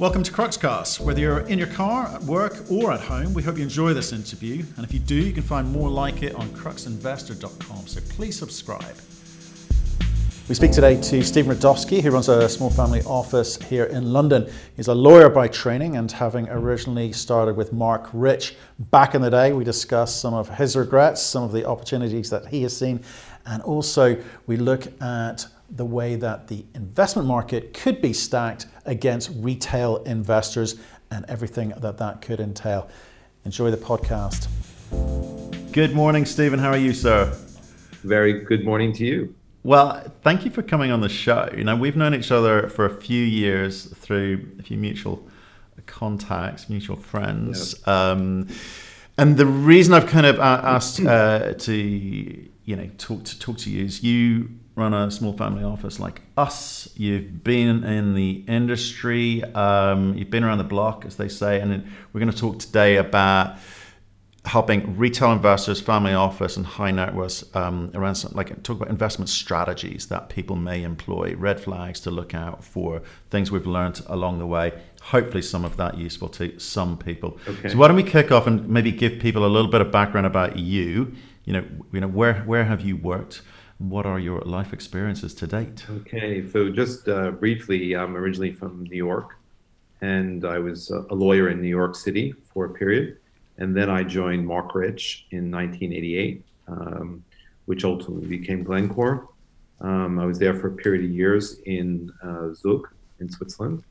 Welcome to Cruxcast. Whether you're in your car, at work, or at home, we hope you enjoy this interview. And if you do, you can find more like it on cruxinvestor.com. So please subscribe. We speak today to Stephen Radofsky, who runs a small family office here in London. He's a lawyer by training and having originally started with Marc Rich back in the day, we discuss some of his regrets, some of the opportunities that he has seen, and also we look at the way that the investment market could be stacked against retail investors and everything that that could entail. Enjoy the podcast. Good morning, Stephen. How are you, sir? Very good morning to you. Well, thank you for coming on the show. You know, we've known each other for a few years through a few mutual contacts, mutual friends. Yeah. Um, and the reason I've kind of asked uh, to, you know, talk to talk to you is you run a small family office like us. You've been in the industry, um, you've been around the block, as they say, and we're going to talk today about helping retail investors, family office, and high net worth um, around some, like talk about investment strategies that people may employ, red flags to look out for, things we've learned along the way. Hopefully, some of that useful to some people. Okay. So, why don't we kick off and maybe give people a little bit of background about you? You know, you know, where where have you worked? What are your life experiences to date? Okay, so just uh, briefly, I'm originally from New York, and I was a lawyer in New York City for a period, and then I joined Marc Rich in 1988, um, which ultimately became Glencore. Um, I was there for a period of years in uh, Zug in Switzerland,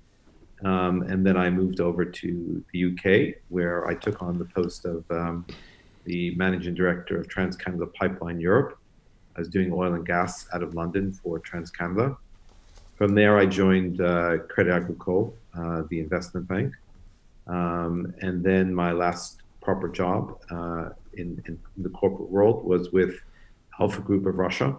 um, and then I moved over to the UK, where I took on the post of um, the managing director of TransCanada Pipeline Europe I was doing oil and gas out of London for TransCanada. From there, I joined uh, Credit Agricole, uh, the investment bank. Um, and then my last proper job uh, in, in, the corporate world was with Alfa Group of Russia.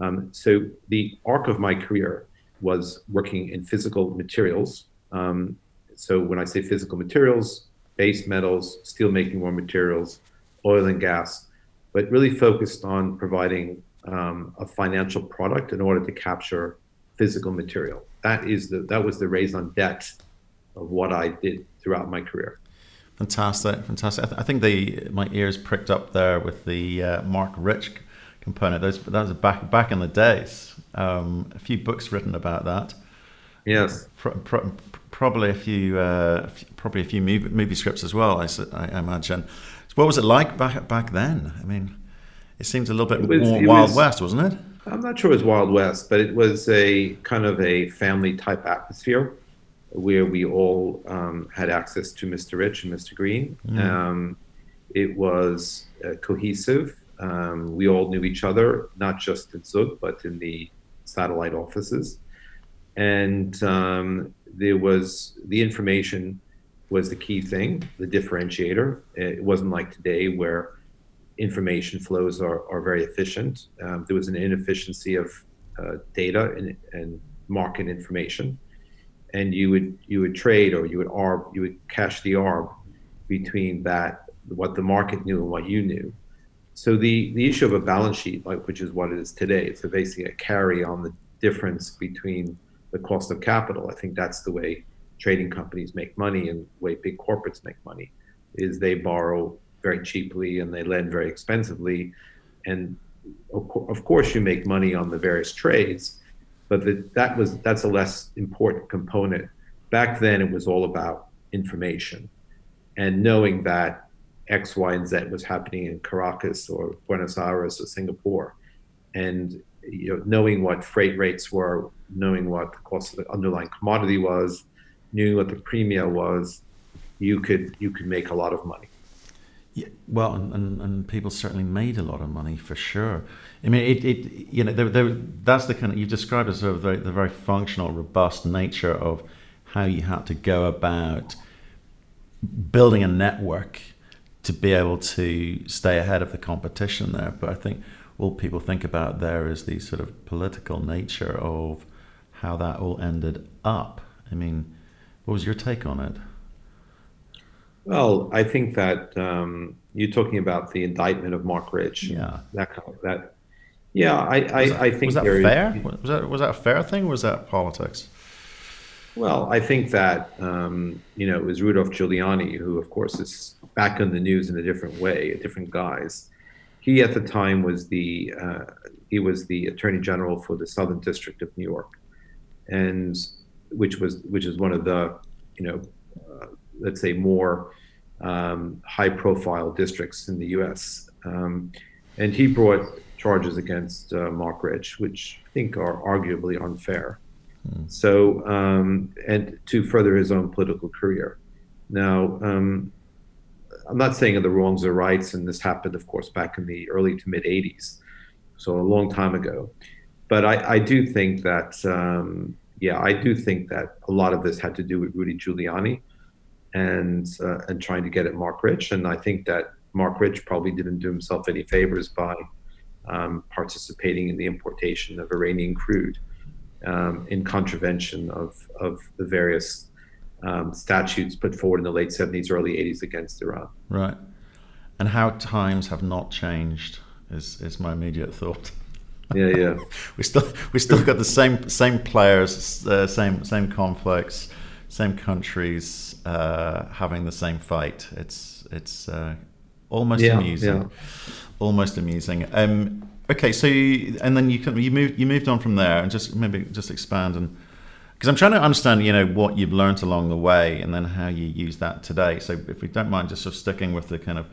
Um, so the arc of my career was working in physical materials. Um, so when I say physical materials, base metals, steel making raw materials, oil and gas, but really focused on providing um, a financial product in order to capture physical material. That is the that was the raison d'etre of what I did throughout my career. Fantastic, fantastic. I, th- I think the my ears pricked up there with the uh, Marc Rich component. Those that was back back in the days. Um, a few books written about that. Yes. Pro- pro- probably a few, uh, probably a few movie, movie scripts as well. I, I imagine. So what was it like back back then? I mean. It seems a little bit was, more Wild was, West, wasn't it? I'm not sure it was Wild West, but it was a kind of a family type atmosphere where we all um, had access to Mr. Rich and Mr. Green. Mm. Um, it was uh, cohesive. Um, we all knew each other, not just in Zug, but in the satellite offices. And um, there was the information was the key thing, the differentiator. It wasn't like today where information flows are, are very efficient. Um, there was an inefficiency of uh, data and, and, market information, and you would you would trade or you would arb you would cash the arb between that what the market knew and what you knew. So the the issue of a balance sheet, like which is what it is today, so basically a carry on the difference between the cost of capital. I think that's the way trading companies make money and the way big corporates make money is they borrow very cheaply and they lend very expensively. And of course, you make money on the various trades, but the, that was that's a less important component. Back then, it was all about information and knowing that X, Y, and Z was happening in Caracas or Buenos Aires or Singapore, and you know, knowing what freight rates were, knowing what the cost of the underlying commodity was, knowing what the premium was, you could you could make a lot of money. Yeah, well, and, and, and, people certainly made a lot of money for sure. I mean, it, it you know, they're, they're, that's the kind of you described as sort of the, the very functional, robust nature of how you had to go about building a network to be able to stay ahead of the competition there. But I think all people think about there is the sort of political nature of how that all ended up. I mean, what was your take on it? Well, I think that um, you're talking about the indictment of Marc Rich. Yeah. That kind of, that. Yeah, I, I, that, I think was that fair. Was that was that a fair thing? or Was that politics? Well, I think that um, you know it was Rudolph Giuliani, who of course is back in the news in a different way, a different guise. He at the time was the uh, he was the Attorney General for the Southern District of New York, and which was which is one of the you know let's say more um, high profile districts in the U.S. Um, and he brought charges against uh, Marc Rich, which I think are arguably unfair. Mm. So, um, and to further his own political career. Now, um, I'm not saying the wrongs or rights, and this happened, of course, back in the early to mid 80s, so a long time ago. But I, I do think that, um, yeah, I do think that a lot of this had to do with Rudy Giuliani and uh, and trying to get at Marc Rich, and I think that Marc Rich probably didn't do himself any favors by um, participating in the importation of Iranian crude um, in contravention of, of the various um, statutes put forward in the late 70s, early 80s against Iran. Right. And how times have not changed is, is my immediate thought. Yeah, yeah. we still we still got the same same players, uh, same same conflicts, same countries uh, having the same fight. It's it's uh, almost yeah, amusing. Yeah. Almost amusing. Um, okay, so you, and then you can, you moved you moved on from there, and just maybe just expand and because I'm trying to understand, you know, what you've learned along the way, and then how you use that today. So, if we don't mind, just sort of sticking with the kind of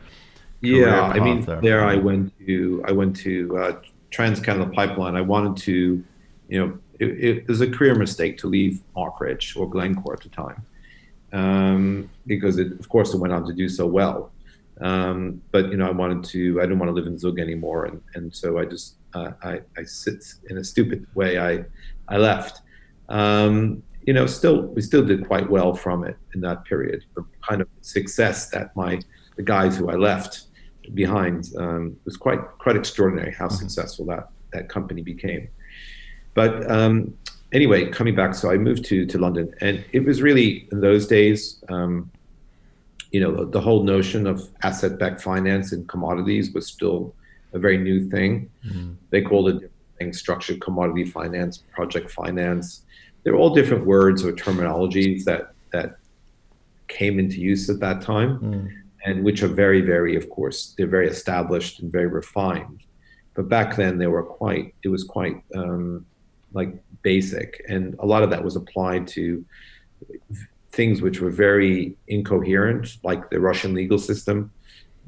yeah, I mean, there, there I went to I went to uh, Trans Canada Pipeline. I wanted to, you know, it, it was a career mistake to leave Rich or Glencore at the time, um, because it, of course it went on to do so well. Um, but you know, I wanted to. I didn't want to live in Zug anymore, and and so I just uh, I I sit in a stupid way. I I left. Um, you know, still we still did quite well from it in that period. The kind of success that my the guys who I left behind um, was quite quite extraordinary. How mm-hmm. successful that that company became. But um, anyway, coming back, so I moved to to London, and it was really in those days. Um, you know, the, whole notion of asset-backed finance in commodities was still a very new thing. Mm-hmm. They called it different things, structured commodity finance, project finance. They're all different words or terminologies that that came into use at that time, mm. and which are very, very, of course, they're very established and very refined. But back then, they were quite. It was quite um, like basic, and a lot of that was applied to things which were very incoherent, like the Russian legal system,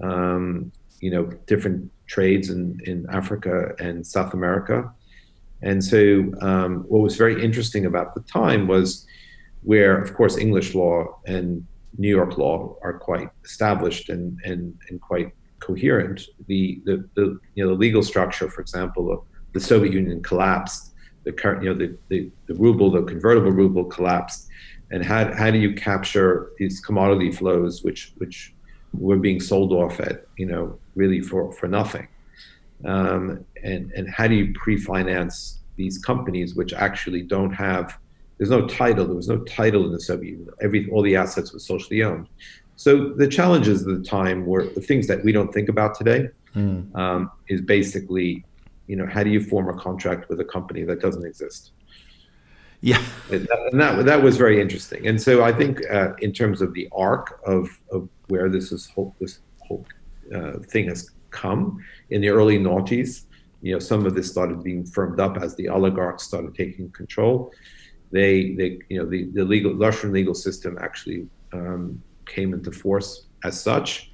um, you know, different trades in, in Africa and South America. And so, um, what was very interesting about the time was where, of course, English law and New York law are quite established and, and, and quite coherent. The, the, the, you know, the legal structure, for example, of the Soviet Union collapsed. The current, you know, the, the, the ruble, the convertible ruble collapsed. And how, how do you capture these commodity flows which which were being sold off at you know really for for nothing? Um, and and how do you pre-finance these companies which actually don't have there's no title there was no title in the Soviet Union. Every all the assets were socially owned. So the challenges of the time were the things that we don't think about today mm. um, is basically you know how do you form a contract with a company that doesn't exist yeah, and that that was very interesting. And so I think uh, in terms of the arc of of where this is whole, this whole uh, thing has come in the early noughties, you know, some of this started being firmed up as the oligarchs started taking control. They they you know the the legal Russian legal system actually um, came into force as such.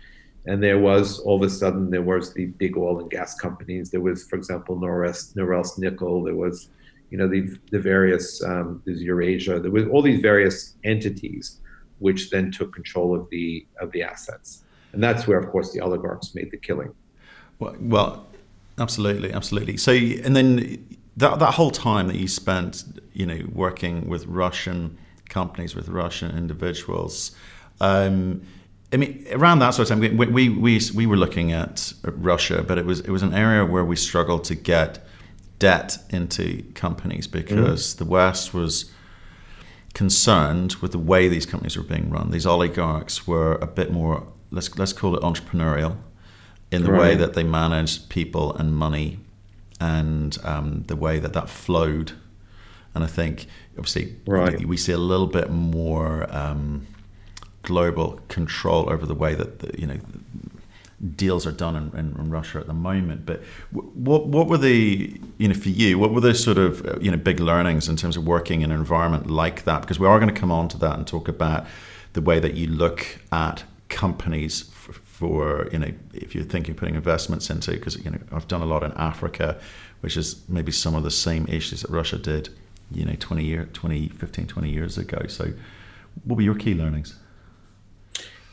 And there was all of a sudden there was the big oil and gas companies. There was, for example, Norilsk, Norilsk Nickel. There was you know, the, the various, um, there's Eurasia, there was all these various entities which then took control of the, of the assets. And that's where, of course, the oligarchs made the killing. Well, well absolutely, absolutely. So, and then that, that whole time that you spent, you know, working with Russian companies, with Russian individuals, um, I mean, around that sort of time, we, we, we, we were looking at Russia, but it was, it was an area where we struggled to get debt into companies because mm. the West was concerned with the way these companies were being run. These oligarchs were a bit more let's let's call it entrepreneurial in the right. way that they managed people and money and um, the way that that flowed. And I think obviously, right. we see a little bit more um, global control over the way that the, you know deals are done in, in, in, Russia at the moment. But what what were the you know for you what were the sort of uh, you know big learnings in terms of working in an environment like that? Because we are going to come on to that and talk about the way that you look at companies for, for you know if you're thinking of putting investments into because you know I've done a lot in Africa, which is maybe some of the same issues that Russia did you know 20 year 20 15 20 years ago. So what were your key learnings?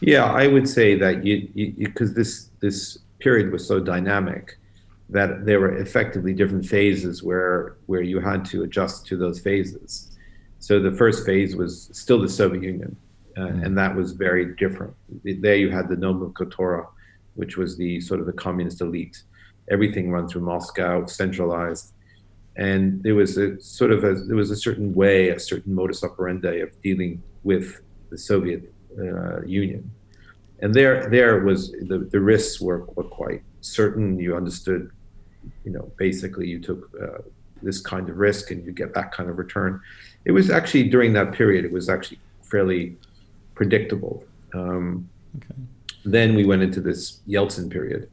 Yeah, I would say that you because this this period was so dynamic that there were effectively different phases where where you had to adjust to those phases. So the first phase was still the Soviet Union, uh, mm. and that was very different. There you had the nomenklatura, which was the sort of the communist elite. Everything run through Moscow, centralized, and there was a sort of a there was a certain way, a certain modus operandi of dealing with the Soviet uh, Union. And there, there was the, the risks were, were quite certain. You understood, you know, basically you took uh, this kind of risk and you get that kind of return. It was actually during that period, it was actually fairly predictable. Um, okay. Then we went into this Yeltsin period,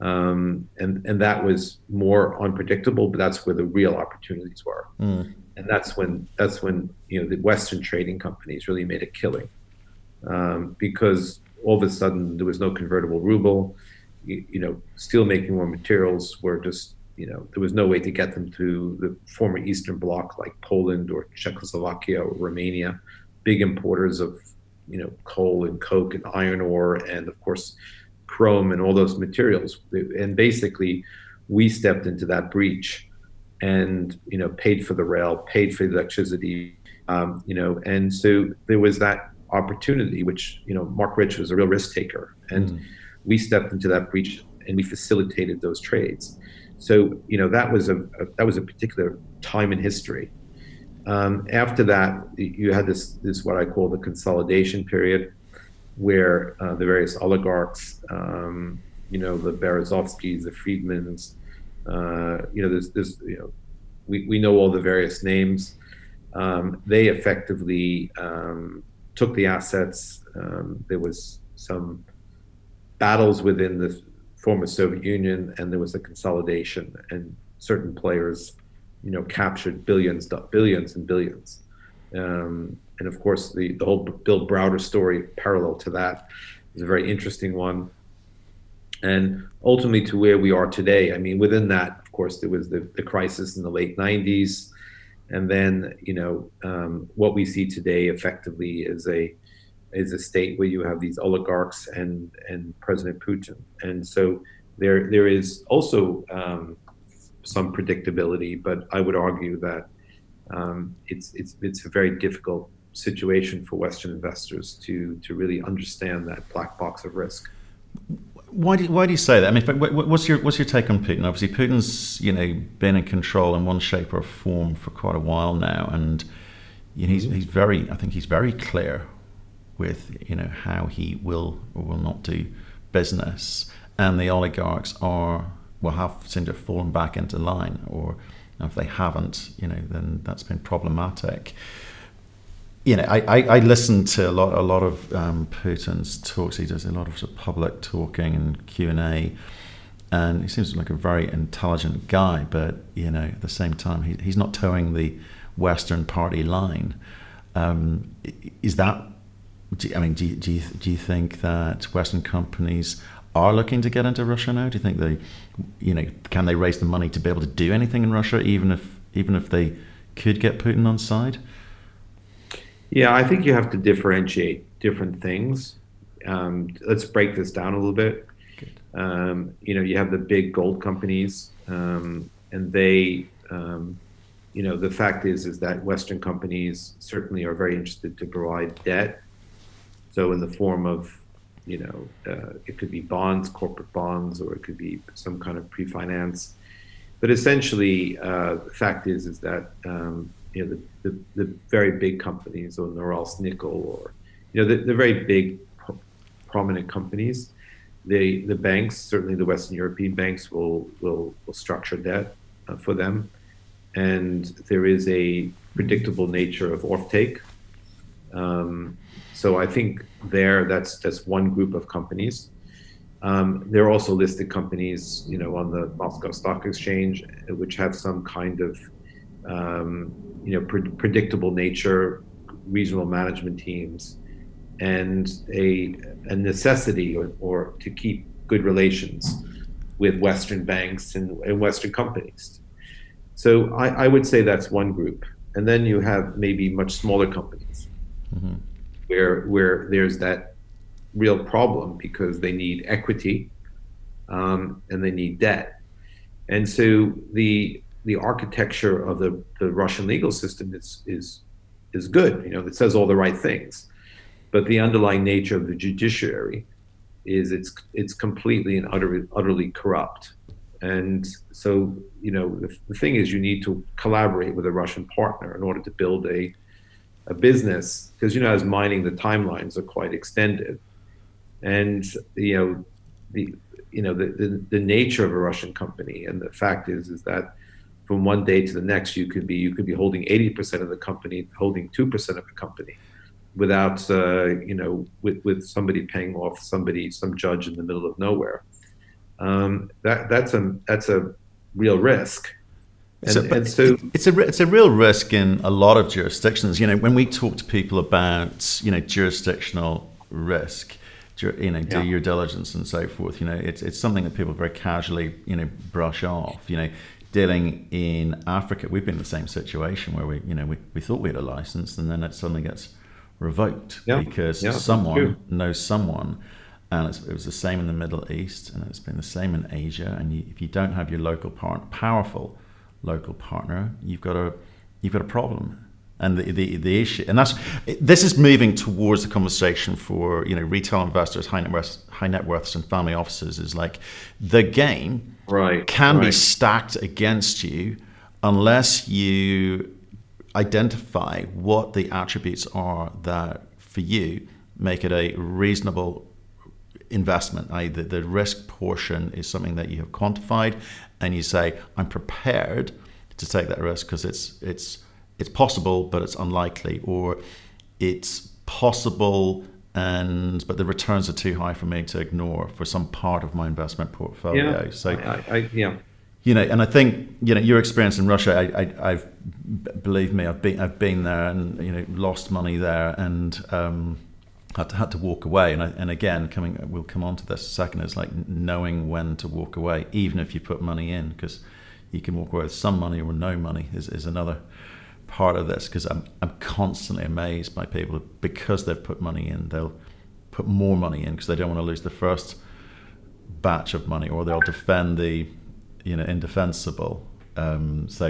um, and and that was more unpredictable. But that's where the real opportunities were, mm. and that's when that's when you know the Western trading companies really made a killing um, because all of a sudden there was no convertible ruble. You, you, know, steel making raw materials were just, you know, there was no way to get them to the former Eastern Bloc like Poland or Czechoslovakia or Romania, big importers of, you know, coal and coke and iron ore and of course chrome and all those materials. And basically, we stepped into that breach and you know paid for the rail, paid for the electricity, um, you know, and so there was that opportunity, which you know Marc Rich was a real risk taker, and mm. we stepped into that breach and we facilitated those trades. So you know that was a, a that was a particular time in history. Um, after that, you had this this what I call the consolidation period, where uh, the various oligarchs, um, you know, the Berezovskis, the Fridmans, uh, you know, there's this, you know, we, we know all the various names. Um, they effectively um, took the assets. Um, there was some battles within the former Soviet Union, and there was a consolidation, and certain players, you know, captured billions, billions, and billions. Um, and of course, the the whole Bill Browder story, parallel to that, is a very interesting one. And ultimately, to where we are today, I mean, within that, of course, there was the, the crisis in the late 90s and then you know um, what we see today effectively is a is a state where you have these oligarchs and and President Putin, and so there there is also um, some predictability, but I would argue that um, it's it's it's a very difficult situation for Western investors to to really understand that black box of risk. Why do, why do you say that? I mean, what's your what's your take on Putin? Obviously, Putin's you know been in control in one shape or form for quite a while now, and you know, he's mm-hmm. he's very I think he's very clear with you know how he will or will not do business, and the oligarchs are will have seem to have fallen back into line, or if they haven't, you know, then that's been problematic you know, I, I, I, listen to a lot a lot of um, Putin's talks. He does a lot of, sort of public talking and Q and A, and he seems like a very intelligent guy. But you know, at the same time, he, he's not toeing the Western party line. Um, is that? I mean, do you, do you do you think that Western companies are looking to get into Russia now? Do you think they, you know, can they raise the money to be able to do anything in Russia, even if even if they could get Putin on side? Yeah, I think you have to differentiate different things. Um, let's break this down a little bit. Um, you know, you have the big gold companies, um, and they, um, you know, the fact is is that Western companies certainly are very interested to provide debt. So in the form of, you know, uh, it could be bonds, corporate bonds, or it could be some kind of pre-finance. But essentially, uh, the fact is is that um, you know the, the, the very big companies or Norilsk Nickel or you know the, the very big pro- prominent companies the the banks certainly the Western European banks will will, will structure debt uh, for them and there is a predictable nature of offtake. Um, so I think there, that's that's one group of companies. Um, there are also listed companies, you know, on the Moscow Stock Exchange, which have some kind of, um, you know, pre- predictable nature, regional management teams, and a, a necessity or, or to keep good relations with Western banks and, and Western companies. So I, I, would say that's one group, and then you have maybe much smaller companies mm-hmm. where where there's that real problem because they need equity um, and they need debt, and so the the architecture of the, the Russian legal system is is is good. You know, it says all the right things, but the underlying nature of the judiciary is it's it's completely and utterly utterly corrupt. And so, you know, the, the thing is, you need to collaborate with a Russian partner in order to build a a business because you know, as mining, the timelines are quite extended, and you know, the you know the, the, the nature of a Russian company, and the fact is is that from one day to the next, you could be you could be holding 80% of the company, holding 2% of the company, without uh, you know with with somebody paying off somebody, some judge in the middle of nowhere. Um, that that's a that's a real risk. And, so, and so it's a it's a real risk in a lot of jurisdictions. You know, when we talk to people about you know jurisdictional risk, you know, do yeah. your diligence and so forth. You know, it's it's something that people very casually you know brush off. You know, dealing in Africa, we've been in the same situation where we, you know, we, we thought we had a license and then it suddenly gets revoked yeah. because yeah, someone knows someone. And it was the same in the Middle East and it's been the same in Asia. And you, if you don't have your local partner, powerful local partner, you've got a, you've got a problem and the, the, the issue and that's this is moving towards the conversation for you know retail investors high net worths high net worths and family offices is like the game right, can right. be stacked against you unless you identify what the attributes are that for you make it a reasonable investment i.e the, the risk portion is something that you have quantified and you say i'm prepared to take that risk because it's it's it's possible, but it's unlikely, or it's possible and but the returns are too high for me to ignore for some part of my investment portfolio. Yeah, so I, I, yeah. You know, and I think you know your experience in Russia. I, have believe me, I've been I've been there and you know lost money there and um, had to had to walk away. And I, and again, coming we'll come on to this a second. Is like knowing when to walk away, even if you put money in, because you can walk away with some money or no money is, is another part of this because I'm, I'm constantly amazed by people because they've put money in, they'll put more money in because they don't want to lose the first batch of money or they'll defend the you know indefensible. Um, so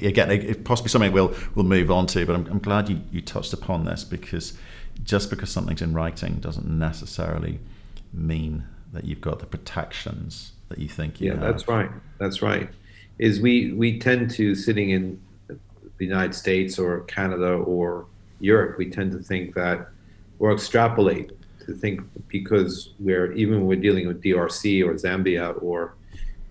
again, it, it possibly something we'll we'll move on to, but I'm, I'm glad you, you touched upon this because just because something's in writing doesn't necessarily mean that you've got the protections that you think you yeah, have. that's right. That's right. Is we we tend to sitting in the United States or Canada or Europe, we tend to think that or extrapolate to think because we're even when we're dealing with DRC or Zambia or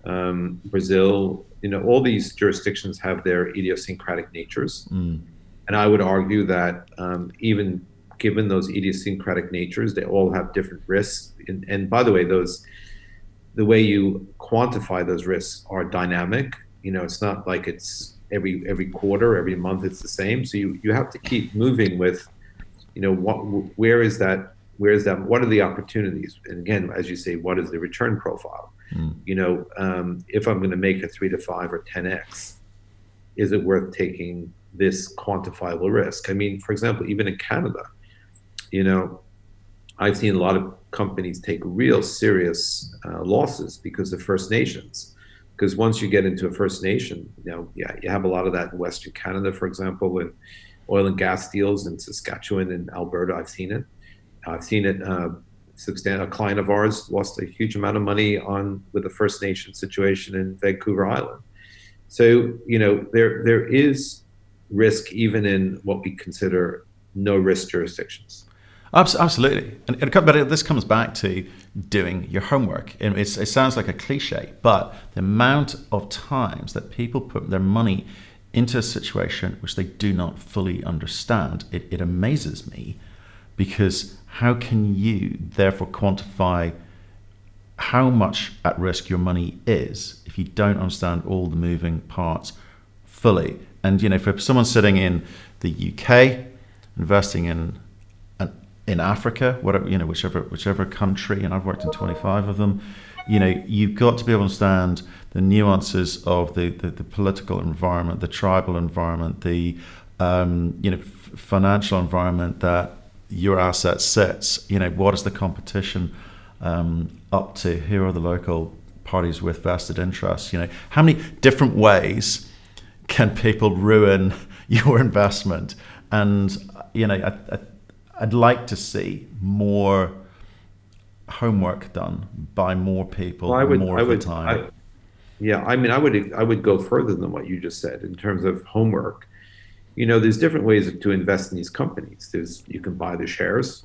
um, Brazil, you know, all these jurisdictions have their idiosyncratic natures, mm. and I would argue that um, even given those idiosyncratic natures, they all have different risks. And, and by the way, those the way you quantify those risks are dynamic. You know, it's not like it's every every quarter, every month it's the same. So you you have to keep moving with, you know, what where is that where is that what are the opportunities? And again, as you say, what is the return profile? Mm. You know, um, if I'm going to make a three to five or ten x, is it worth taking this quantifiable risk? I mean, for example, even in Canada, you know, I've seen a lot of companies take real serious uh, losses because of First Nations because once you get into a First Nation, you know, yeah, you have a lot of that in Western Canada, for example, and oil and gas deals in Saskatchewan and Alberta. I've seen it. I've seen it. Uh, a client of ours lost a huge amount of money on with the First Nation situation in Vancouver Island. So you know there there is risk even in what we consider no risk jurisdictions. Absolutely, and it, but this comes back to doing your homework. It, it sounds like a cliche, but the amount of times that people put their money into a situation which they do not fully understand. It, it amazes me because how can you therefore quantify how much at risk your money is if you don't understand all the moving parts fully? And you know, for someone sitting in the UK, investing in in Africa, whatever you know, whichever whichever country, and I've worked in 25 of them. You know, you've got to be able to understand the nuances of the, the, the political environment, the tribal environment, the um, you know financial environment that your asset sits. You know, what is the competition um, up to? Who are the local parties with vested interests? You know, how many different ways can people ruin your investment? And you know, I, I, I'd like to see more homework done by more people well, I would, more I of would, the time. I, yeah, I mean, I would I would go further than what you just said in terms of homework. You know, there's different ways to invest in these companies. There's you can buy the shares,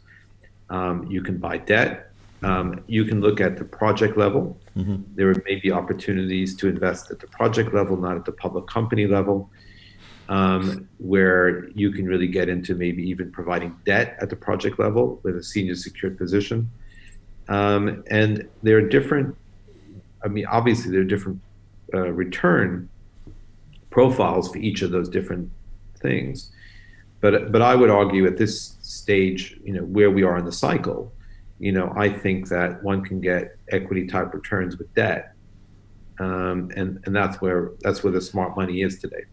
um, you can buy debt, um, you can look at the project level. Mm-hmm. There may be opportunities to invest at the project level, not at the public company level um, where you can really get into maybe even providing debt at the project level with a senior secured position. Um, and there are different, I mean, obviously, there are different uh, return profiles for each of those different things. But, but I would argue at this stage, you know, where we are in the cycle, you know, I think that one can get equity type returns with debt. Um, and, and that's where that's where the smart money is today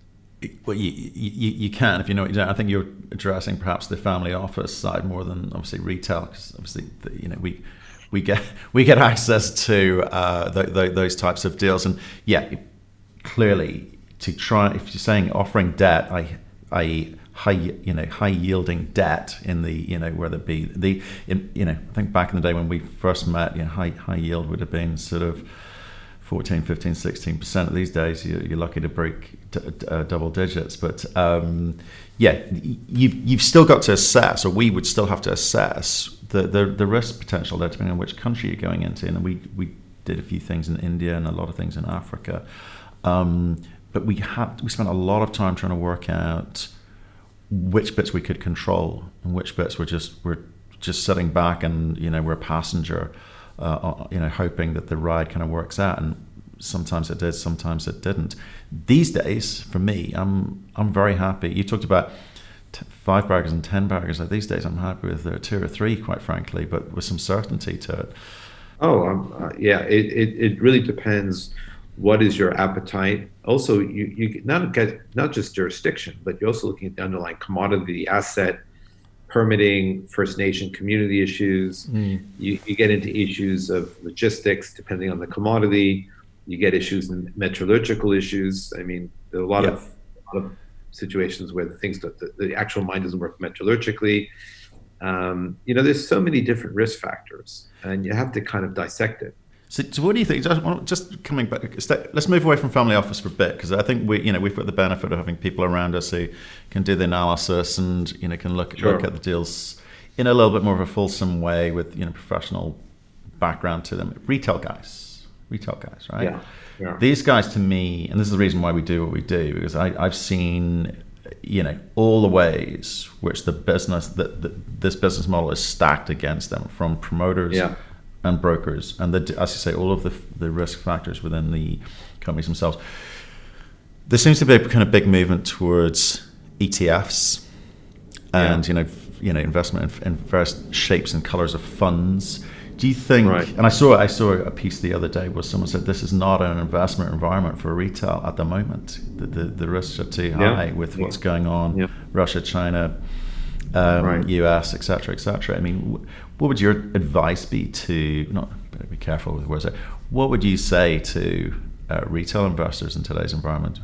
well, you, you, you can if you know what you're doing. I think you're addressing perhaps the family office side more than obviously retail, because obviously you know we we get we get access to uh, those types of deals, and yeah, clearly to try if you're saying offering debt, I I high you know high yielding debt in the you know whether it be the in, you know I think back in the day when we first met, you know high high yield would have been sort of 14, 15, 16%. These days, you're, lucky to break uh, double digits. But um, yeah, you've, you've still got to assess, or we would still have to assess the, the, the risk potential there, depending on which country you're going into. And we, we did a few things in India and a lot of things in Africa. Um, but we had we spent a lot of time trying to work out which bits we could control and which bits were just we're just sitting back and you know we're a passenger uh, uh, you know, hoping that the ride kind of works out. And sometimes it did, sometimes it didn't. These days, for me, I'm I'm very happy. You talked about t- five baggers and ten baggers. Like these days, I'm happy with uh, two or three, quite frankly, but with some certainty to it. Oh, um, uh, yeah. It, it, it really depends. What is your appetite? Also, you, you not get not just jurisdiction, but you're also looking at the underlying commodity, the asset, permitting, First Nation community issues. Mm. You, you, get into issues of logistics, depending on the commodity. You get issues in metallurgical issues. I mean, there are a lot, yeah. of, a lot of situations where the things that the, the, actual mine doesn't work metallurgically. Um, you know, there's so many different risk factors, and you have to kind of dissect it. So, so, what do you think? Just, just coming back, let's move away from family office for a bit because I think we, you know, we've got the benefit of having people around us who can do the analysis and you know can look sure. look at the deals in a little bit more of a fulsome way with you know professional background to them. Retail guys, retail guys, right? Yeah. yeah. These guys, to me, and this is the reason why we do what we do because I, I've seen you know all the ways which the business that this business model is stacked against them from promoters. Yeah and brokers, and the, as you say, all of the, the risk factors within the companies themselves. There seems to be a kind of big movement towards ETFs, and yeah. you know, you know, investment in, in, various shapes and colors of funds. Do you think? Right. And I saw I saw a piece the other day where someone said this is not an investment environment for retail at the moment. The the, the risks are too high yeah. with what's going on, yeah. Russia, China, um, right. US, etc., etc. I mean, what would your advice be to not be careful with words? What would you say to uh, retail investors in today's environment?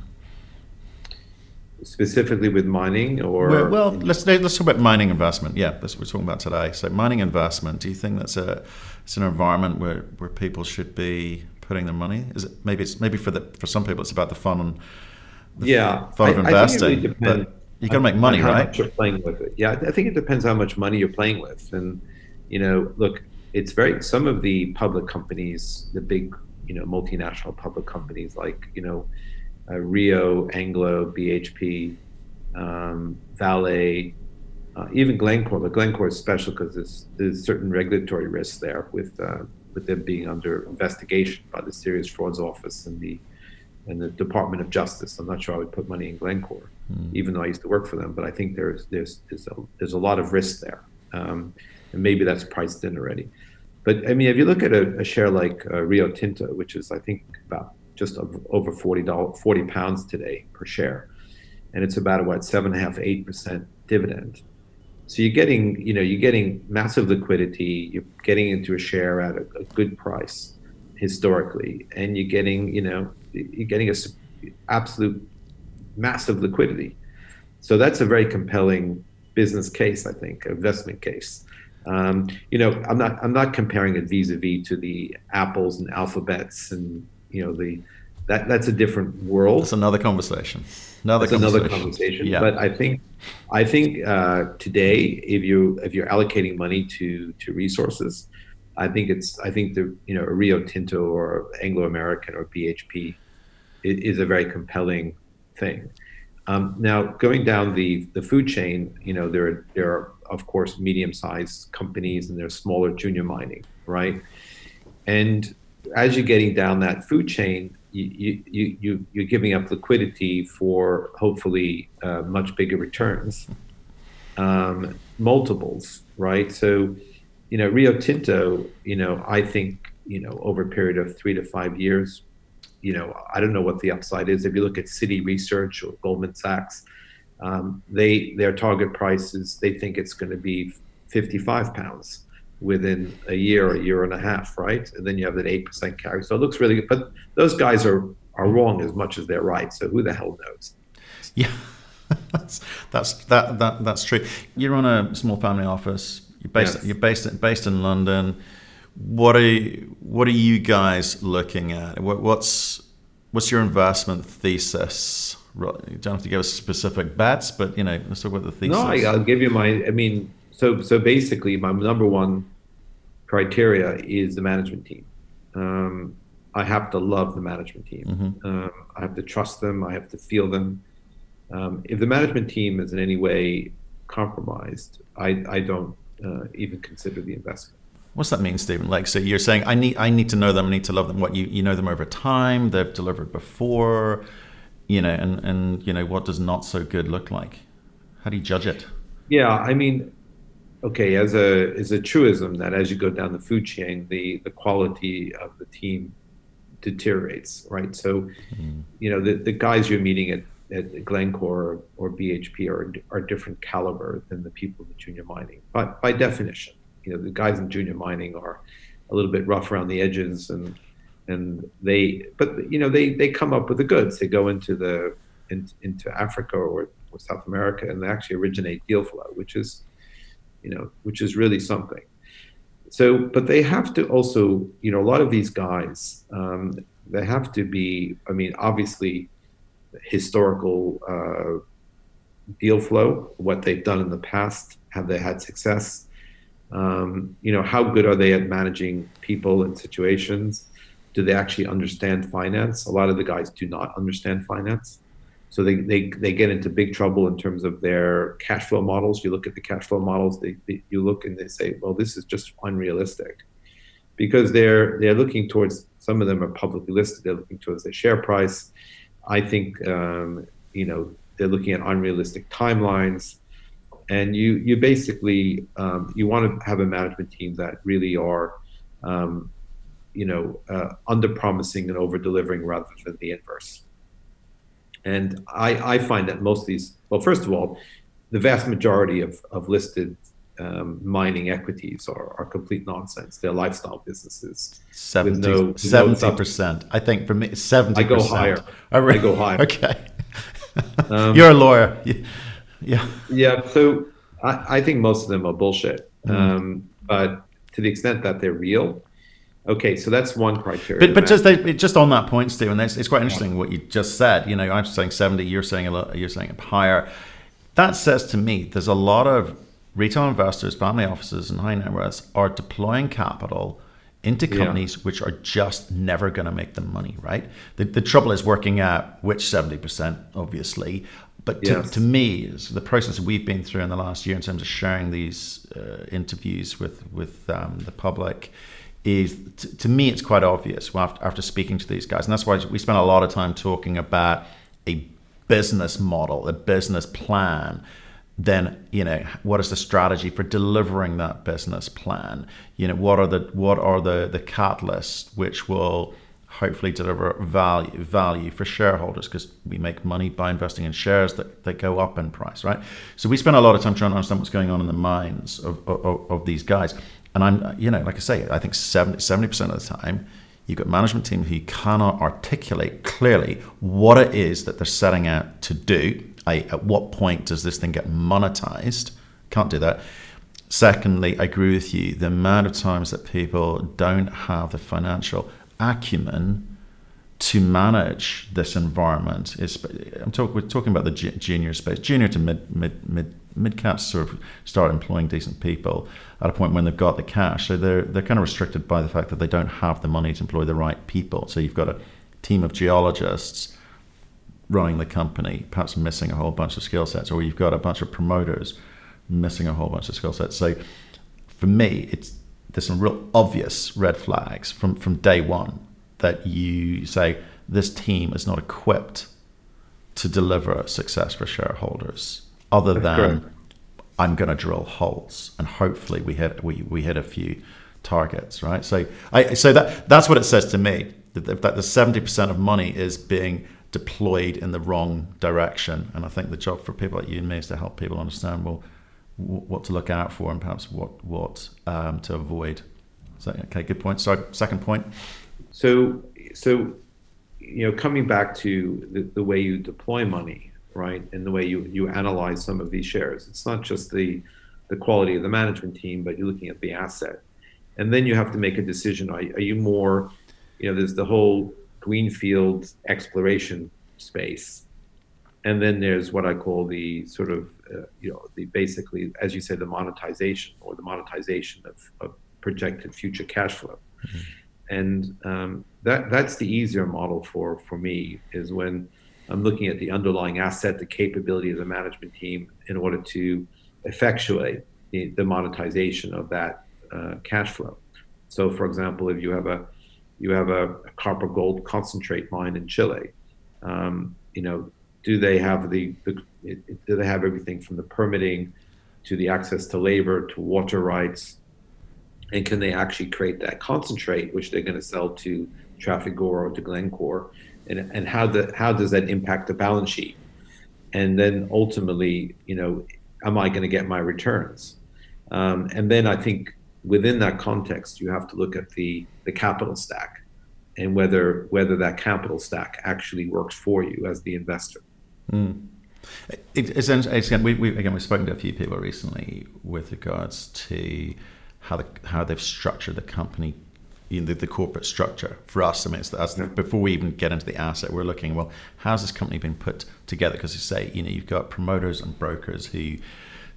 Specifically with mining, or well, well let's let's talk about mining investment. Yeah, that's what we're talking about today. So, mining investment. Do you think that's a it's an environment where, where people should be putting their money? Is it maybe it's maybe for the for some people it's about the fun and the yeah fun of investing, really but you got to make money, right? you're playing with it. Yeah, I think it depends how much money you're playing with, and you know, look, it's very some of the public companies, the big, you know, multinational public companies like, you know, uh, Rio, Anglo, BHP, um, Vale, uh, even Glencore. But Glencore is special because there's, there's certain regulatory risks there with uh, with them being under investigation by the Serious Frauds Office and the and the Department of Justice. I'm not sure I would put money in Glencore, mm. even though I used to work for them. But I think there's there's there's a, there's a lot of risk there, um, and maybe that's priced in already. But I mean, if you look at a, a share like uh, Rio Tinto, which is I think about just over forty dollars, forty pounds today per share, and it's about what seven and a half, eight percent dividend. So you're getting, you know, you're getting massive liquidity. You're getting into a share at a, a good price historically, and you're getting, you know, you're getting a absolute massive liquidity. So that's a very compelling business case, I think, investment case. Um, you know, I'm not I'm not comparing it vis-a-vis to the apples and alphabets and you know the that that's a different world. It's another conversation. Another that's conversation. another conversation. Yeah. But I think I think uh, today, if you if you're allocating money to to resources, I think it's I think the you know a Rio Tinto or Anglo American or BHP is a very compelling thing. Um, now, going down the the food chain, you know there are, there are of course medium sized companies and there's smaller junior mining, right? And as you're getting down that food chain, you, you, you, you're giving up liquidity for hopefully uh, much bigger returns, um, multiples, right? So, you know, Rio Tinto, you know, I think, you know, over a period of three to five years, you know, I don't know what the upside is. If you look at Citi Research or Goldman Sachs, um, they their target price is they think it's going to be 55 pounds within a year a year and a half, right? And then you have that eight percent carry. So it looks really good. But those guys are are wrong as much as they're right. So who the hell knows? Yeah. that's, that's that, that that's true. You're on a small family office. You're based yes. you're based based in London. What are you, what are you guys looking at? What, what's what's your investment thesis? You don't have to give us specific bets, but you know, let's talk about the thesis. No, I, will give you my. I mean, so so basically, my number one criteria is the management team. Um, I have to love the management team. Mm-hmm. Um, I have to trust them. I have to feel them. Um, if the management team is in any way compromised, I, I don't uh, even consider the investment. What's that mean, Stephen? Like, so you're saying I need I need to know them, I need to love them. What you you know them over time? They've delivered before, you know, and and you know what does not so good look like? How do you judge it? Yeah, I mean, okay, as a as a truism that as you go down the food chain, the the quality of the team deteriorates, right? So, mm. you know, the the guys you're meeting at at Glencore or, BHP are are different caliber than the people at junior mining, but by definition, you know, the guys in junior mining are a little bit rough around the edges and and they but you know they they come up with the goods they go into the in, into africa or, or south america and they actually originate deal flow which is you know, which is really something. So, but they have to also, you know, a lot of these guys, um, they have to be, I mean, obviously, historical uh, deal flow, what they've done in the past, have they had success? Um, you know, how good are they at managing people and situations? Do they actually understand finance? A lot of the guys do not understand finance. So they, they, they get into big trouble in terms of their cash flow models. You look at the cash flow models, they, they, you look and they say, well, this is just unrealistic because they're they're looking towards some of them are publicly listed. They're looking towards their share price. I think um, you know they're looking at unrealistic timelines, and you you basically um, you want to have a management team that really are um, you know uh, under promising and over delivering rather than the inverse. And I, I find that most of these, well, first of all, the vast majority of, of listed um, mining equities are, are complete nonsense. They're lifestyle businesses. 70, no, 70%. No I think for me, 70%. I go higher. I, really, I go higher. Okay. um, You're a lawyer. Yeah. Yeah. So I, I think most of them are bullshit. Mm. Um, but to the extent that they're real, Okay, so that's one criteria. But, but just they, just on that point, Stephen, it's, it's quite interesting what you just said. You know, I'm saying 70, you're saying a lot, you're saying higher. That says to me there's a lot of retail investors, family offices, and high net worths are deploying capital into companies yeah. which are just never going to make them money, right? The, the trouble is working out which 70%, obviously. But to, yes. to me, the process we've been through in the last year in terms of sharing these uh, interviews with, with um, the public is, t- to me, it's quite obvious after, speaking to these guys. And that's why we spent a lot of time talking about a business model, a business plan then you know what is the strategy for delivering that business plan? You know what are the what are the the catalysts which will hopefully deliver value value for shareholders? Because we make money by investing in shares that, that go up in price right? So we spend a lot of time trying to understand what's going on in the minds of, of, of these guys and i'm you know like i say i think 70, 70% of the time you've got management team who cannot articulate clearly what it is that they're setting out to do at what point does this thing get monetized? Can't do that. Secondly, I agree with you. The amount of times that people don't have the financial acumen to manage this environment is. I'm. We're talking about the junior space, junior to mid mid mid mid caps sort of start employing decent people at a point when they've got the cash. So they're they're kind of restricted by the fact that they don't have the money to employ the right people. So you've got a team of geologists running the company, perhaps missing a whole bunch of skill sets, or you've got a bunch of promoters missing a whole bunch of skill sets. So for me, it's there's some real obvious red flags from, from day one that you say this team is not equipped to deliver success for shareholders other That's than correct. I'm going to drill holes and hopefully we hit we, we hit a few targets right so I so that that's what it says to me that, the 70% of money is being deployed in the wrong direction. And I think the job for people like you and me is to help people understand well what to look out for and perhaps what what um, to avoid. So okay, good point. So second point. So so you know coming back to the, the way you deploy money, right, and the way you you analyze some of these shares. It's not just the the quality of the management team, but you're looking at the asset, and then you have to make a decision. Are, are you more, you know, there's the whole greenfield exploration space. And then there's what I call the sort of, uh, you know, the basically, as you say, the monetization or the monetization of, of projected future cash flow. Mm-hmm. And um, that that's the easier model for for me is when I'm looking at the underlying asset, the capability of the management team in order to effectuate the, the monetization of that uh, cash flow. So, for example, if you have a you have a, a copper gold concentrate mine in Chile. Um, you know, do they have the, the do they have everything from the permitting to the access to labor to water rights, and can they actually create that concentrate which they're going to sell to Trafigura or to Glencore, and and how the how does that impact the balance sheet, and then ultimately, you know, am I going to get my returns? Um, and then I think within that context, you have to look at the, the capital stack and whether whether that capital stack actually works for you as the investor. Mm. It, it's, it's, again, we, we, again, we've spoken to a few people recently with regards to how the, how they've structured the company, you know, the, the, corporate structure. For us, I mean, it's, that's yeah. before we even get into the asset, we're looking well, how's this company been put together? Because you say, you know, you've got promoters and brokers who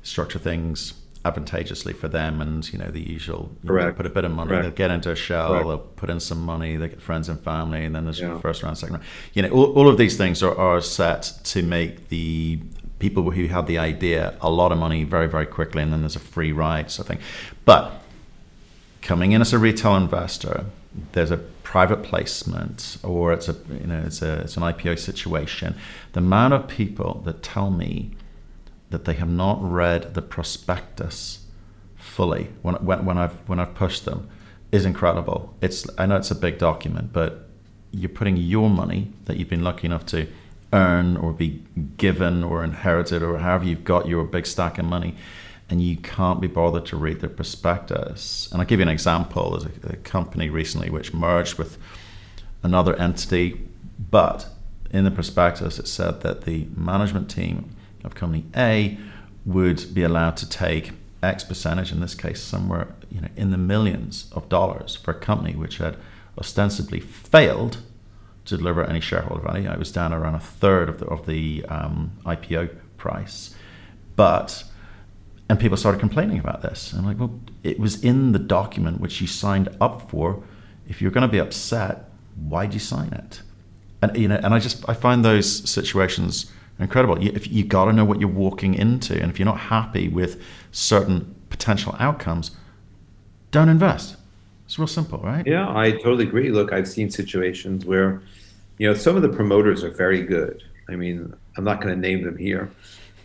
structure things advantageously for them and you know the usual you know, put a bit of money Correct. they'll get into a shell Correct. they'll put in some money they get friends and family and then there's yeah. first round second round you know all, all of these things are, are set to make the people who had the idea a lot of money very very quickly and then there's a free ride sort of thing but coming in as a retail investor there's a private placement or it's a you know it's a it's an IPO situation the amount of people that tell me that they have not read the prospectus fully when, when, when I've when I've pushed them is incredible. It's I know it's a big document, but you're putting your money that you've been lucky enough to earn or be given or inherited or however you've got your big stack of money and you can't be bothered to read the prospectus. And I'll give you an example. There's a, a company recently which merged with another entity, but in the prospectus it said that the management team of company A would be allowed to take X percentage, in this case, somewhere you know in the millions of dollars for a company which had ostensibly failed to deliver any shareholder value. It was down around a third of the of the um, IPO price, but and people started complaining about this. I'm like, well, it was in the document which you signed up for. If you're going to be upset, why'd you sign it? And you know, and I just I find those situations incredible. You, if you got to know what you're walking into, and if you're not happy with certain potential outcomes, don't invest. It's real simple, right? Yeah, I totally agree. Look, I've seen situations where, you know, some of the promoters are very good. I mean, I'm not going to name them here,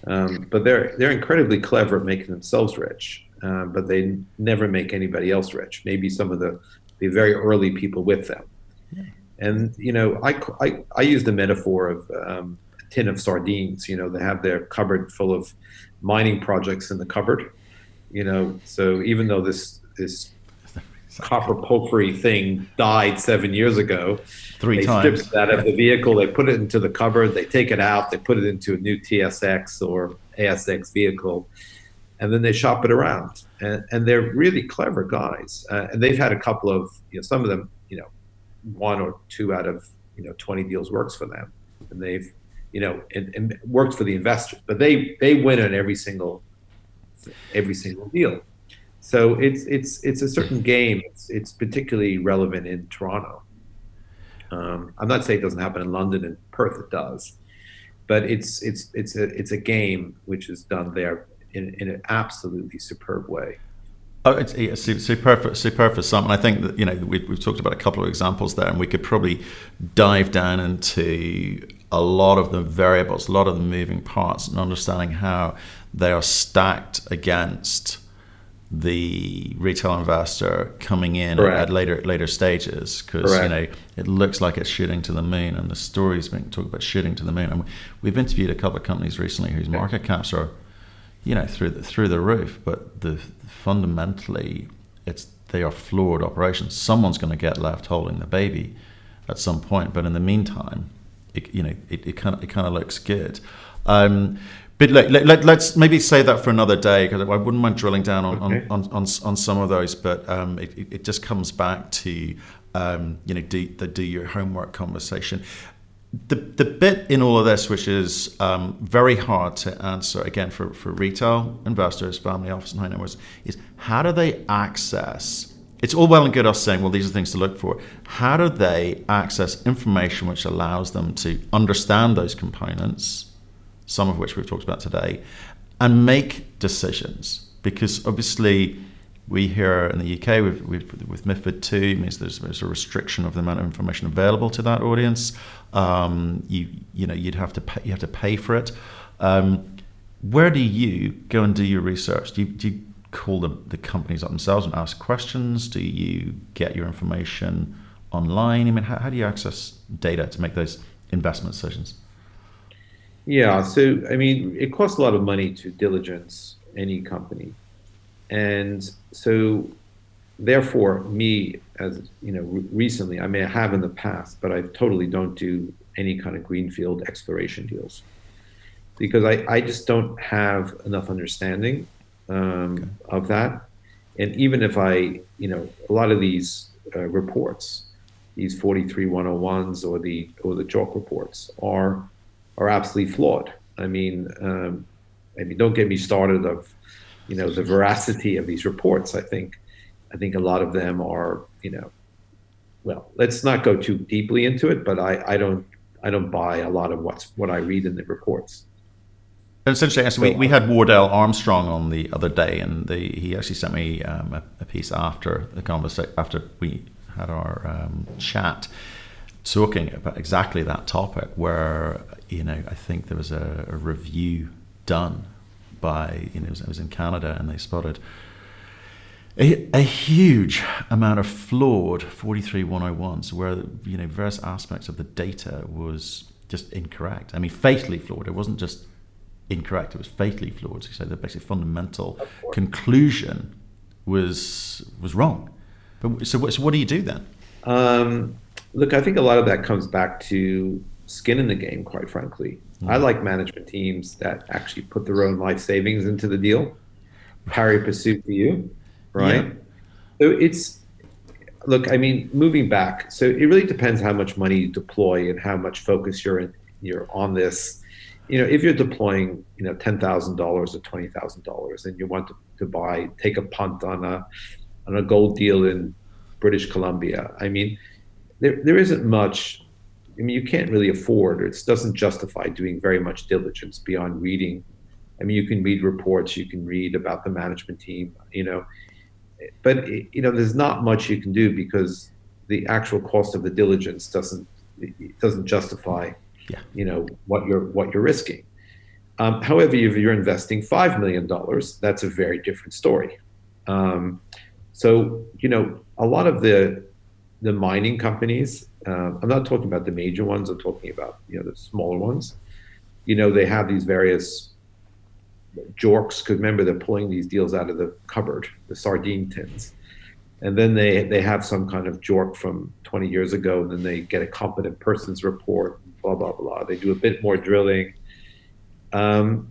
um, but they're they're incredibly clever at making themselves rich, uh, but they never make anybody else rich. Maybe some of the the very early people with them. And you know, I, I, I use the metaphor of um, a tin of sardines. You know, they have their cupboard full of mining projects in the cupboard. You know, so even though this this copper porphyry thing died seven years ago. Three they times. Stripped it out of the vehicle. They put it into the cupboard. They take it out. They put it into a new TSX or ASX vehicle, and then they shop it around. And, and they're really clever guys. Uh, and they've had a couple of, you know, some of them, you know, one or two out of you know 20 deals works for them, and they've, you know, and, and worked for the investors. But they they win on every single every single deal. So it's it's it's a certain game. It's it's particularly relevant in Toronto. Um, I'm not saying it doesn't happen in London and Perth. It does, but it's it's it's a it's a game which is done there in, in an absolutely superb way. Oh, it's, it's superb, superb for some, and I think that you know we've, we've talked about a couple of examples there, and we could probably dive down into a lot of the variables, a lot of the moving parts, and understanding how they are stacked against the retail investor coming in at later later stages because you know it looks like it's shooting to the moon and the stories being talked about shooting to the moon. And we've interviewed a couple of companies recently whose market caps are you know through the through the roof but the fundamentally it's they are flawed operations. Someone's going to get left holding the baby at some point but in the meantime it, you know it, it kind of it kind of looks good. Um, but let, let, let's maybe save that for another day because I wouldn't mind drilling down on, okay. on, on, on, some of those. But um, it, it just comes back to um, you know do, the do your homework conversation. The, the bit in all of this, which is um, very hard to answer again for, for retail investors, family office, and high net worth, is how do they access? It's all well and good us saying, well, these are things to look for. How do they access information which allows them to understand those components? Some of which we've talked about today, and make decisions. Because obviously, we here in the UK with, with, with MIFID two means there's, there's, a restriction of the amount of information available to that audience. Um, you you know you'd have to pay, you have to pay for it. Um, where do you go and do your research? Do you, do you call the, the companies up themselves and ask questions? Do you get your information online? I mean, how, how do you access data to make those investment decisions? Yeah, so I mean, it costs a lot of money to diligence any company, and so therefore, me as you know, re- recently I may have in the past, but I totally don't do any kind of greenfield exploration deals. Because I, I just don't have enough understanding um, okay. of that, and even if I, you know, a lot of these uh, reports, these 43 101s or the or the JORC reports are are absolutely flawed. I mean, um, I mean, don't get me started of, you know, the veracity of these reports. I think, I think a lot of them are, you know, well, let's not go too deeply into it, but I, I don't, I don't buy a lot of what's what I read in the reports. And essentially, so we, we had Wardell Armstrong on the other day, and the, he actually sent me um, a, a, piece after the conversation after we had our um, chat, talking about exactly that topic. Where you know, I think there was a, a review done by, you know, it was, it was, in Canada and they spotted a, a huge amount of flawed 43101s where, you know, various aspects of the data was just incorrect. I mean, fatally flawed. It wasn't just incorrect, it was fatally flawed. So the basic fundamental conclusion was was wrong. But, so, what, so what do you do then? Um, look, I think a lot of that comes back to skin in the game, quite frankly. Mm-hmm. I like management teams that actually put their own life savings into the deal, pari passu to you, right? Yeah. So it's look, I mean, moving back. So it really depends how much money you deploy and how much focus you're in, you're on this. you know, if you're deploying, you know, ten thousand dollars or twenty thousand dollars, and you want to, to buy, take a punt on a on a gold deal in British Columbia, I mean, there there isn't much. I mean, you can't really afford, or it doesn't justify doing very much diligence beyond reading. I mean, you can read reports, you can read about the management team, you know, but you know, there's not much you can do because the actual cost of the diligence doesn't it doesn't justify yeah. you know what you're what you're risking. Um, however, if you're investing five million dollars, that's a very different story. Um, so you know a lot of the the mining companies. Uh, I'm not talking about the major ones. I'm talking about you know the smaller ones. You know they have these various JORCs. Because remember they're pulling these deals out of the cupboard, the sardine tins and then they they have some kind of JORC from 20 years ago and then they get a competent person's report blah blah blah they do a bit more drilling um,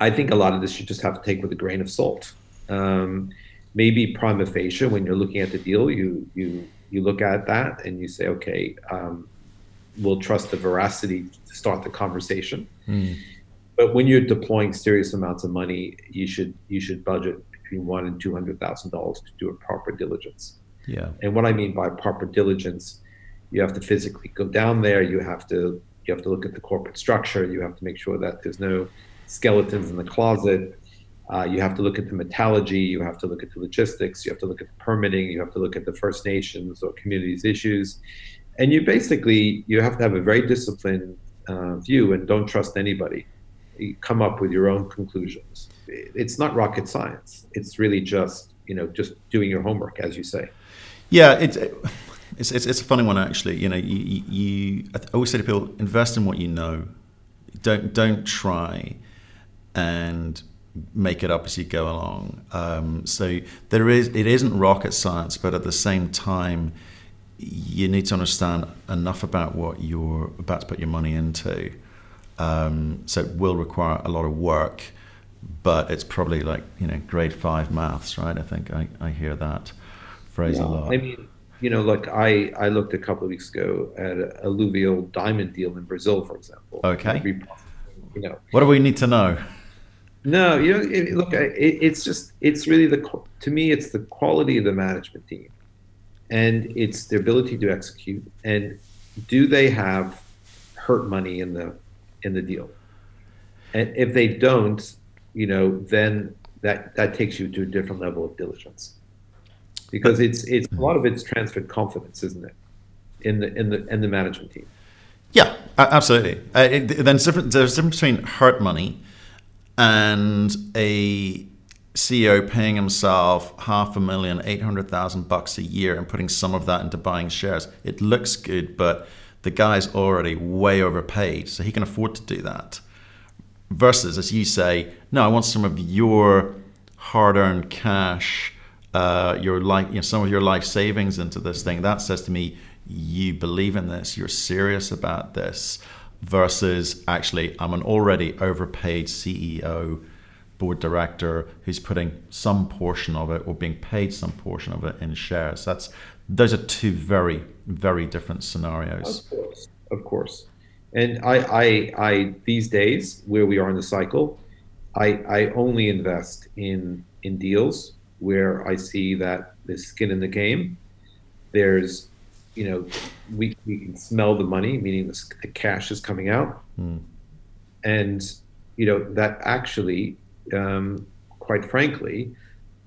i think a lot of this you just have to take with a grain of salt um, maybe prima facie when you're looking at the deal you you you look at that and you say okay um, we'll trust the veracity to start the conversation mm. but when you're deploying serious amounts of money you should you should budget between one and two hundred thousand dollars to do a proper diligence. Yeah. And what I mean by proper diligence, you have to physically go down there. You have to you have to look at the corporate structure. You have to make sure that there's no skeletons in the closet. Uh, you have to look at the metallurgy. You have to look at the logistics. You have to look at the permitting. You have to look at the First Nations or communities issues, and you basically you have to have a very disciplined uh, view and don't trust anybody. You come up with your own conclusions it's not rocket science. It's really just you know just doing your homework, as you say. Yeah, it's it's it's, it's a funny one actually. You know, you, you I always say to people, invest in what you know. Don't don't try and make it up as you go along. Um, so there is it isn't rocket science, but at the same time, you need to understand enough about what you're about to put your money into. Um, so it will require a lot of work but it's probably like you know grade five maths, right? I think I, I hear that phrase yeah, a lot. I mean, you know, like I I looked a couple of weeks ago at a alluvial diamond deal in Brazil, for example. Okay. You know, what do we need to know? No, you know, it, look, it, it's just it's really the to me it's the quality of the management team, and it's their ability to execute, and do they have hurt money in the in the deal, and if they don't, you know, then that that takes you to a different level of diligence because it's it's a lot of it's transferred confidence, isn't it, in the in the in the management team. Yeah, absolutely. Uh, it, then there's a difference between hurt money and a CEO paying himself half a million, eight hundred thousand bucks a year, and putting some of that into buying shares. It looks good, but the guy's already way overpaid, so he can afford to do that versus, as you say, no, I want some of your hard-earned cash, uh, your life, you know, some of your life savings into this thing. That says to me, you believe in this, you're serious about this. Versus, actually, I'm an already overpaid CEO, board director who's putting some portion of it or being paid some portion of it in shares. That's those are two very, very different scenarios. Of course, of course. And I, I, I these days where we are in the cycle, I, I only invest in in deals where I see that there's skin in the game. There's, you know, we, we can smell the money, meaning the, the cash is coming out, mm. and you know that actually, um, quite frankly,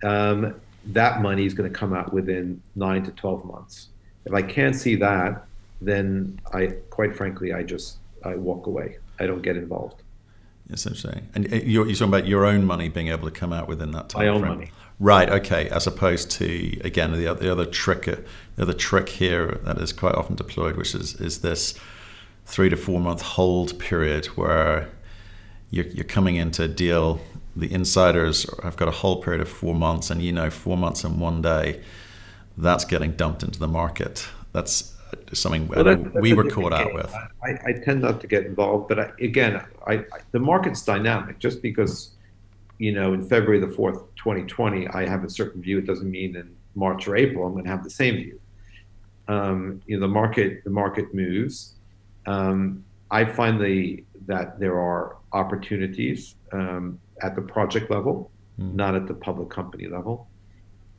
um, that money is going to come out within nine to twelve months. If I can't see that, then I, quite frankly, I just I walk away. I don't get involved. Essentially, and uh, you're, you're talking about your own money being able to come out within that time My own frame. money. Right. Okay. As opposed to again the other, the other trick, uh, the other trick here that is quite often deployed, which is is this three to four month hold period where you're, you're coming into a deal. The insiders have got a hold period of four months, and you know four months and one day, that's getting dumped into the market. That's something well, that, we were caught out with. I, I, tend not to get involved, but I, again, I, the market's dynamic. Just because you know in February the fourth, 2020, I have a certain view, it doesn't mean in March or April I'm going to have the same view. Um, you know, the market the market moves. Um, I find the that there are opportunities um, at the project level, mm. not at the public company level,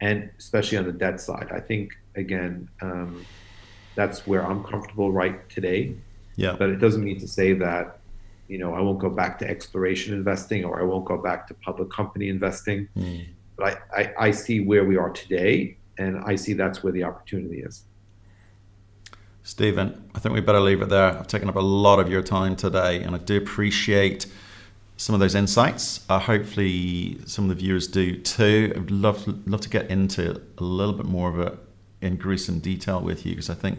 and especially on the debt side. I think again um, that's where I'm comfortable right today. Yeah. But it doesn't mean to say that you know I won't go back to exploration investing or I won't go back to public company investing. Mm. But I, I, I see where we are today, and I see that's where the opportunity is. Stephen, I think we better leave it there. I've taken up a lot of your time today, and I do appreciate some of those insights. Uh, hopefully, some of the viewers do too. I'd love love to get into a little bit more of it in gruesome detail with you because I think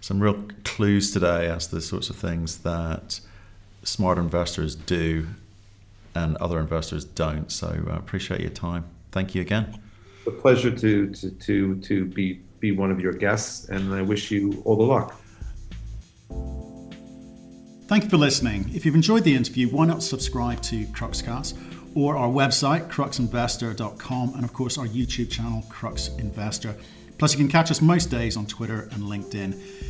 some real clues today as to the sorts of things that smart investors do and other investors don't. So I uh, appreciate your time. Thank you again. A pleasure to to to to be be one of your guests, and I wish you all the luck. Thank you for listening. If you've enjoyed the interview, why not subscribe to Cruxcast or our website, cruxinvestor.com, and of course our YouTube channel, Crux Investor. Plus, you can catch us most days on Twitter and LinkedIn.